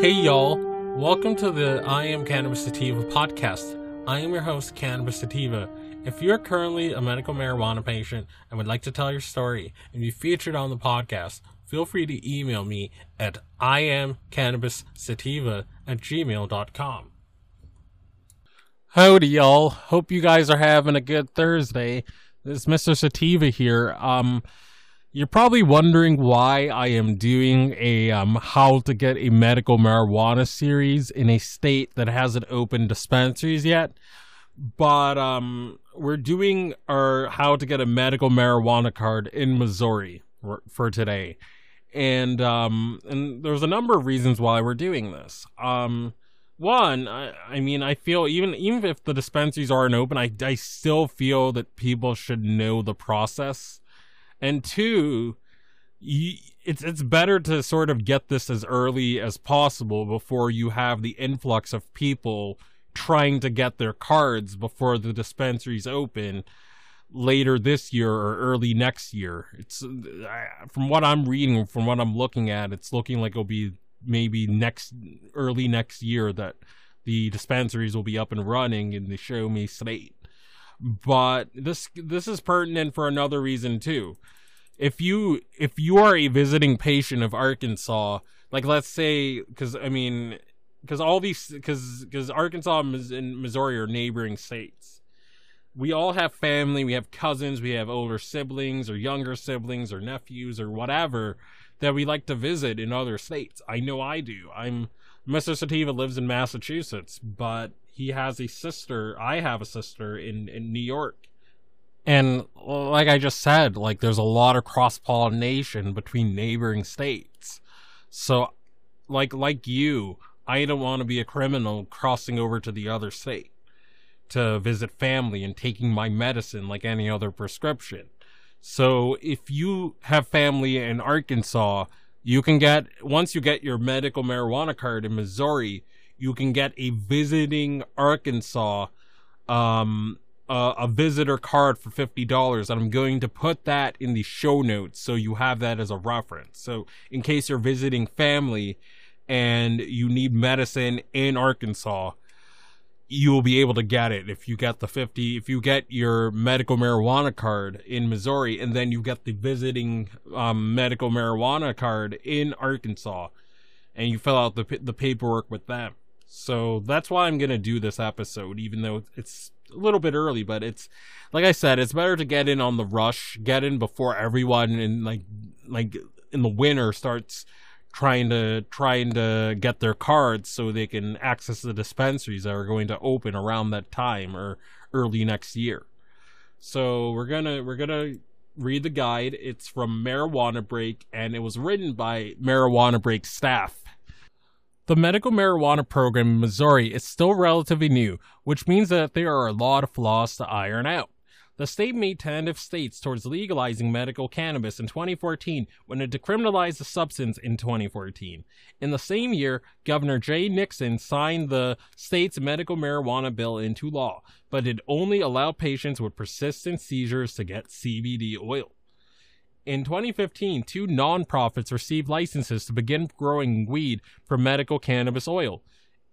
Hey, y'all. Welcome to the I Am Cannabis Sativa podcast. I am your host, Cannabis Sativa. If you're currently a medical marijuana patient and would like to tell your story and be featured on the podcast, feel free to email me at iamcannabissativa at gmail.com. Howdy, y'all. Hope you guys are having a good Thursday. This is Mr. Sativa here. Um, you're probably wondering why I am doing a um, how to get a medical marijuana series in a state that hasn't opened dispensaries yet. But um, we're doing our how to get a medical marijuana card in Missouri for today, and um, and there's a number of reasons why we're doing this. Um, one, I, I mean, I feel even even if the dispensaries aren't open, I I still feel that people should know the process and two it's it's better to sort of get this as early as possible before you have the influx of people trying to get their cards before the dispensaries open later this year or early next year. It's from what I'm reading, from what I'm looking at, it's looking like it'll be maybe next early next year that the dispensaries will be up and running in the show me state but this this is pertinent for another reason too. If you if you are a visiting patient of Arkansas, like let's say, because I mean, because all these because because Arkansas and Missouri are neighboring states. We all have family, we have cousins, we have older siblings or younger siblings or nephews or whatever that we like to visit in other states. I know I do. I'm Mr. Sativa lives in Massachusetts, but he has a sister. I have a sister in in New York. And like I just said, like there's a lot of cross pollination between neighboring states. So like like you, I don't want to be a criminal crossing over to the other state to visit family and taking my medicine like any other prescription. So if you have family in Arkansas, you can get once you get your medical marijuana card in Missouri, you can get a visiting Arkansas um a visitor card for $50 and I'm going to put that in the show notes so you have that as a reference. So in case you're visiting family and you need medicine in Arkansas, you will be able to get it if you get the 50 if you get your medical marijuana card in Missouri and then you get the visiting um, medical marijuana card in Arkansas and you fill out the the paperwork with them. So that's why I'm going to do this episode, even though it's a little bit early, but it's, like I said, it's better to get in on the rush, get in before everyone in like, like in the winter starts trying to, trying to get their cards so they can access the dispensaries that are going to open around that time or early next year. So we're gonna, we're gonna read the guide. It's from Marijuana Break and it was written by Marijuana Break staff the medical marijuana program in Missouri is still relatively new, which means that there are a lot of flaws to iron out. The state made tentative states towards legalizing medical cannabis in 2014 when it decriminalized the substance in 2014. In the same year, Governor Jay Nixon signed the state's medical marijuana bill into law, but it only allowed patients with persistent seizures to get CBD oil. In 2015, two nonprofits received licenses to begin growing weed for medical cannabis oil.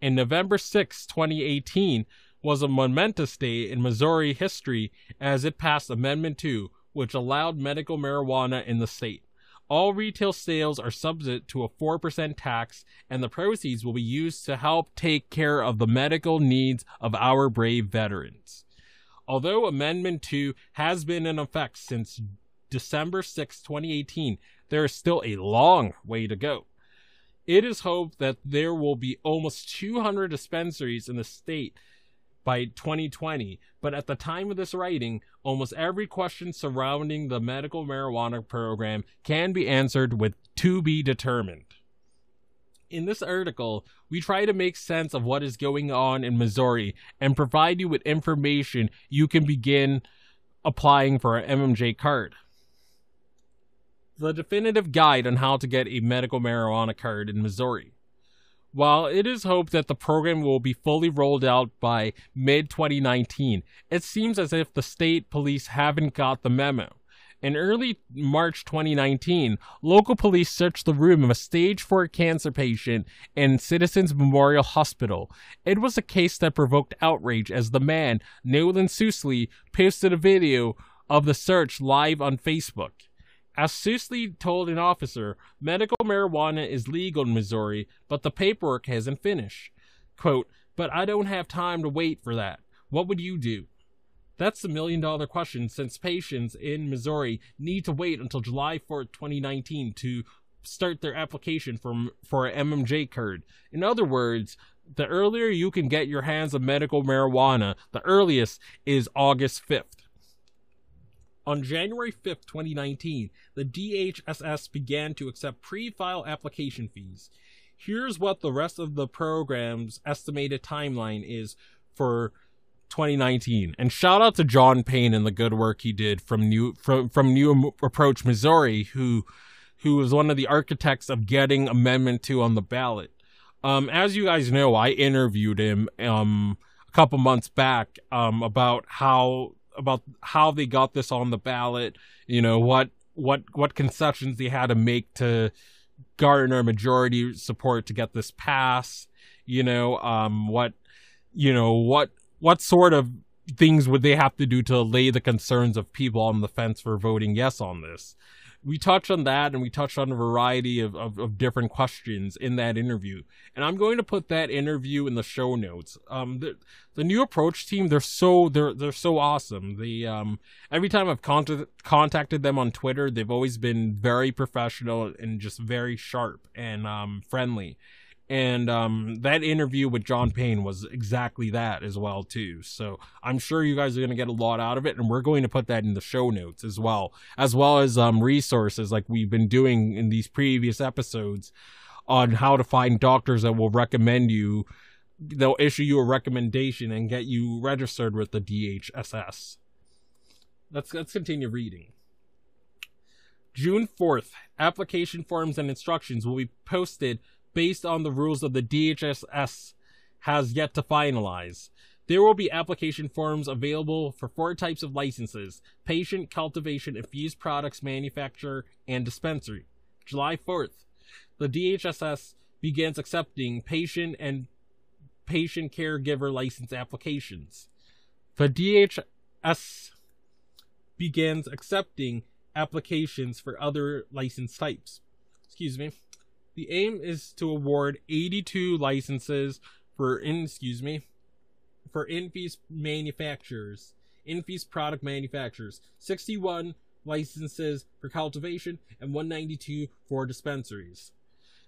In November 6, 2018, was a momentous day in Missouri history as it passed Amendment 2, which allowed medical marijuana in the state. All retail sales are subject to a 4% tax, and the proceeds will be used to help take care of the medical needs of our brave veterans. Although Amendment 2 has been in effect since December 6, 2018, there is still a long way to go. It is hoped that there will be almost 200 dispensaries in the state by 2020, but at the time of this writing, almost every question surrounding the medical marijuana program can be answered with to be determined. In this article, we try to make sense of what is going on in Missouri and provide you with information you can begin applying for an MMJ card the definitive guide on how to get a medical marijuana card in Missouri. While it is hoped that the program will be fully rolled out by mid 2019, it seems as if the state police haven't got the memo. In early March 2019, local police searched the room of a stage 4 cancer patient in Citizens Memorial Hospital. It was a case that provoked outrage as the man, Nolan Sousley, posted a video of the search live on Facebook. As Sousley told an officer, medical marijuana is legal in Missouri, but the paperwork hasn't finished. Quote, but I don't have time to wait for that. What would you do? That's the million dollar question since patients in Missouri need to wait until July 4th, 2019 to start their application for, for an MMJ card. In other words, the earlier you can get your hands on medical marijuana, the earliest is August 5th. On January 5th, 2019, the DHSS began to accept pre file application fees. Here's what the rest of the program's estimated timeline is for 2019. And shout out to John Payne and the good work he did from New from from New Approach Missouri, who who was one of the architects of getting Amendment Two on the ballot. Um, as you guys know, I interviewed him um, a couple months back um, about how about how they got this on the ballot. You know what what what concessions they had to make to garner majority support to get this pass. You know um, what you know what what sort of things would they have to do to allay the concerns of people on the fence for voting yes on this? We touched on that and we touched on a variety of, of, of, different questions in that interview. And I'm going to put that interview in the show notes. Um, the, the new approach team, they're so, they're, they're so awesome. The, um, every time I've contact, contacted them on Twitter, they've always been very professional and just very sharp and, um, friendly and um, that interview with John Payne was exactly that as well too. So I'm sure you guys are going to get a lot out of it, and we're going to put that in the show notes as well, as well as um, resources like we've been doing in these previous episodes on how to find doctors that will recommend you. They'll issue you a recommendation and get you registered with the DHSS. Let's let's continue reading. June 4th, application forms and instructions will be posted based on the rules of the DHSS has yet to finalize. There will be application forms available for four types of licenses patient, cultivation, infused products manufacturer, and dispensary. July 4th, the DHSS begins accepting patient and patient caregiver license applications. The DHS begins accepting applications for other license types. Excuse me. The aim is to award 82 licenses for in excuse me for infused manufacturers, infused product manufacturers, 61 licenses for cultivation and 192 for dispensaries.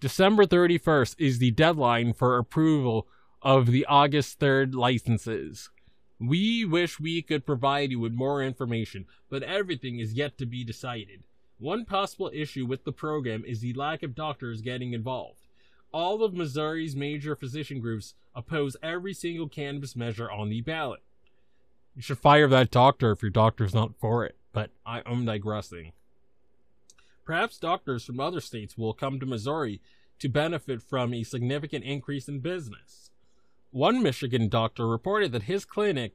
December 31st is the deadline for approval of the August 3rd licenses. We wish we could provide you with more information, but everything is yet to be decided. One possible issue with the program is the lack of doctors getting involved. All of Missouri's major physician groups oppose every single cannabis measure on the ballot. You should fire that doctor if your doctor's not for it, but I, am digressing. Perhaps doctors from other states will come to Missouri to benefit from a significant increase in business. One Michigan doctor reported that his clinic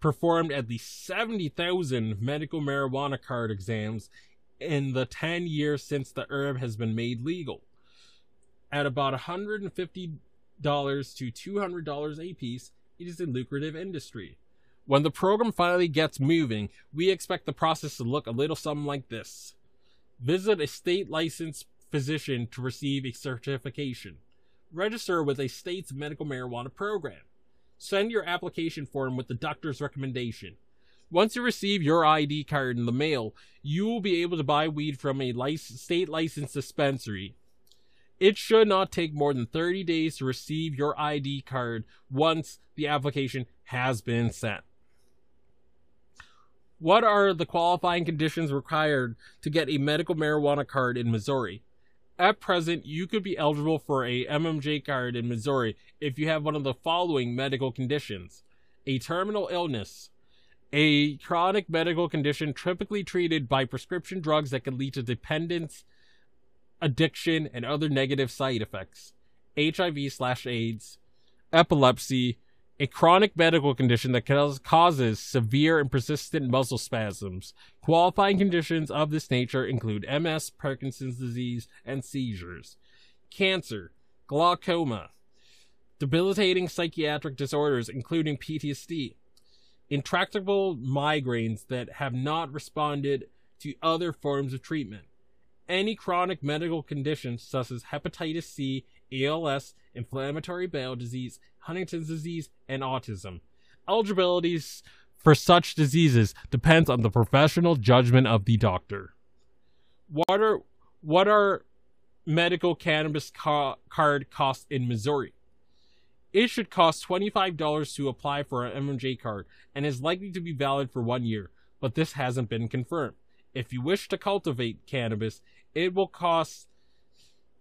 performed at least 70,000 medical marijuana card exams in the 10 years since the herb has been made legal. At about $150 to $200 a piece, it is a lucrative industry. When the program finally gets moving, we expect the process to look a little something like this. Visit a state licensed physician to receive a certification. Register with a state's medical marijuana program. Send your application form with the doctor's recommendation. Once you receive your ID card in the mail, you will be able to buy weed from a state licensed dispensary. It should not take more than 30 days to receive your ID card once the application has been sent. What are the qualifying conditions required to get a medical marijuana card in Missouri? At present, you could be eligible for a MMJ card in Missouri if you have one of the following medical conditions a terminal illness, a chronic medical condition typically treated by prescription drugs that can lead to dependence, addiction, and other negative side effects, HIV slash AIDS, epilepsy, a chronic medical condition that causes severe and persistent muscle spasms. Qualifying conditions of this nature include MS, Parkinson's disease, and seizures, cancer, glaucoma, debilitating psychiatric disorders, including PTSD, intractable migraines that have not responded to other forms of treatment, any chronic medical conditions such as hepatitis C, ALS, inflammatory bowel disease, Huntington's disease, and autism. Eligibility for such diseases depends on the professional judgment of the doctor. What are what are medical cannabis ca- card costs in Missouri? It should cost $25 to apply for an MMJ card and is likely to be valid for one year, but this hasn't been confirmed. If you wish to cultivate cannabis, it will cost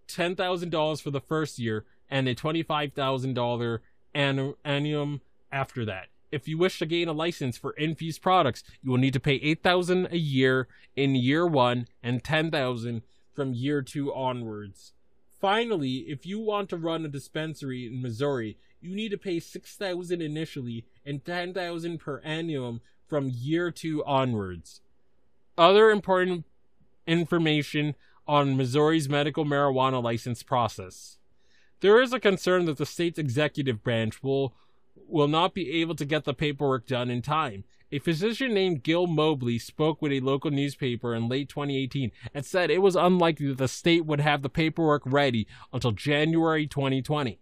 $10,000 for the first year and a $25,000 annum after that. If you wish to gain a license for infused products, you will need to pay 8000 a year in year 1 and 10000 from year 2 onwards. Finally, if you want to run a dispensary in Missouri, you need to pay 6000 initially and 10000 per annum from year 2 onwards. Other important information on Missouri's medical marijuana license process. There is a concern that the state's executive branch will will not be able to get the paperwork done in time. A physician named Gil Mobley spoke with a local newspaper in late 2018 and said it was unlikely that the state would have the paperwork ready until January 2020.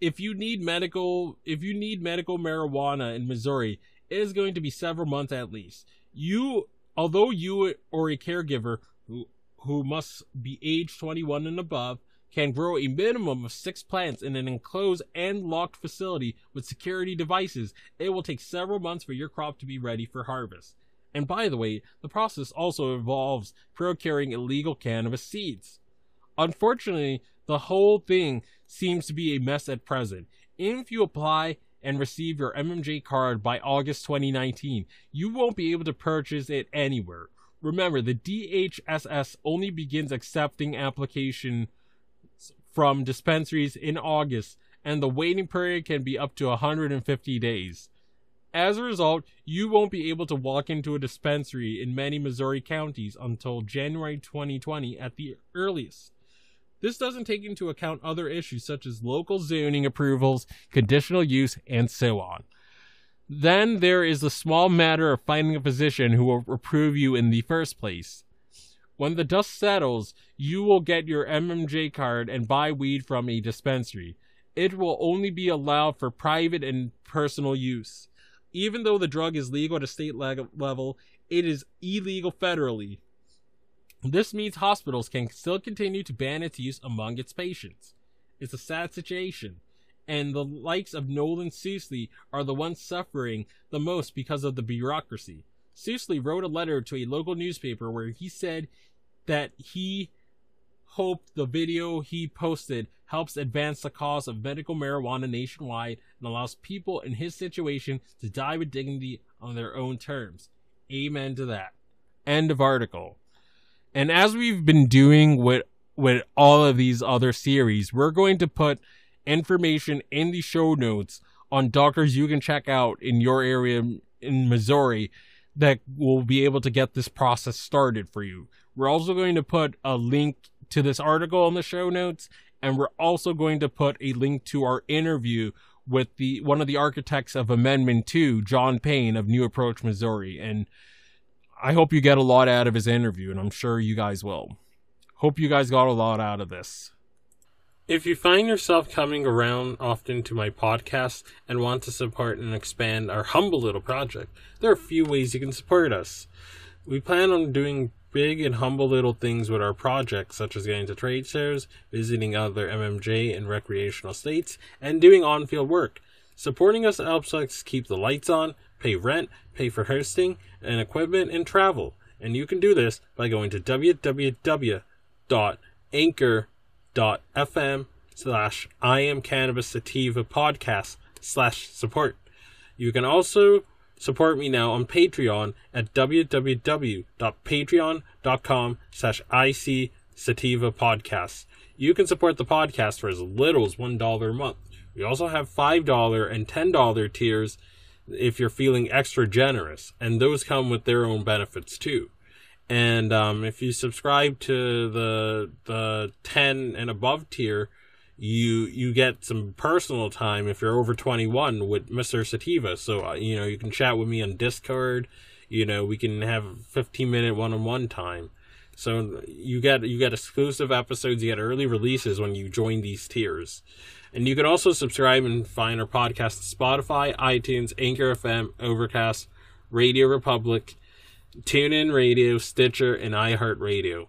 If you need medical if you need medical marijuana in Missouri, it is going to be several months at least. You although you or a caregiver who who must be age 21 and above can grow a minimum of six plants in an enclosed and locked facility with security devices, it will take several months for your crop to be ready for harvest. And by the way, the process also involves procuring illegal cannabis seeds. Unfortunately, the whole thing seems to be a mess at present. If you apply and receive your MMJ card by August 2019, you won't be able to purchase it anywhere. Remember, the DHSS only begins accepting application from dispensaries in August, and the waiting period can be up to 150 days. As a result, you won't be able to walk into a dispensary in many Missouri counties until January 2020 at the earliest. This doesn't take into account other issues such as local zoning approvals, conditional use, and so on. Then there is the small matter of finding a physician who will approve you in the first place. When the dust settles, you will get your MMJ card and buy weed from a dispensary. It will only be allowed for private and personal use. Even though the drug is legal at a state level, it is illegal federally. This means hospitals can still continue to ban its use among its patients. It's a sad situation, and the likes of Nolan Sousley are the ones suffering the most because of the bureaucracy. Sousley wrote a letter to a local newspaper where he said that he hoped the video he posted helps advance the cause of medical marijuana nationwide and allows people in his situation to die with dignity on their own terms. Amen to that. End of article. And as we've been doing with with all of these other series, we're going to put information in the show notes on doctors you can check out in your area in Missouri that will be able to get this process started for you. We're also going to put a link to this article in the show notes, and we're also going to put a link to our interview with the one of the architects of Amendment 2, John Payne of New Approach, Missouri. And I hope you get a lot out of his interview, and I'm sure you guys will. Hope you guys got a lot out of this. If you find yourself coming around often to my podcast and want to support and expand our humble little project, there are a few ways you can support us. We plan on doing big and humble little things with our projects, such as getting to trade shows, visiting other MMJ and recreational states, and doing on field work. Supporting us helps us keep the lights on, pay rent, pay for hosting and equipment, and travel. And you can do this by going to www.anchor.fm slash I am cannabis sativa podcast slash support. You can also Support me now on Patreon at www.patreon.com slash IC Sativa Podcast. you can support the podcast for as little as $1 a month. We also have $5 and $10 tiers if you're feeling extra generous, and those come with their own benefits too. And um, if you subscribe to the the 10 and above tier, you you get some personal time if you're over 21 with Mr. Sativa. So uh, you know you can chat with me on Discord. You know we can have 15 minute one on one time. So you get you get exclusive episodes, you get early releases when you join these tiers. And you can also subscribe and find our podcast on Spotify, iTunes, Anchor FM, Overcast, Radio Republic, TuneIn Radio, Stitcher, and iHeartRadio.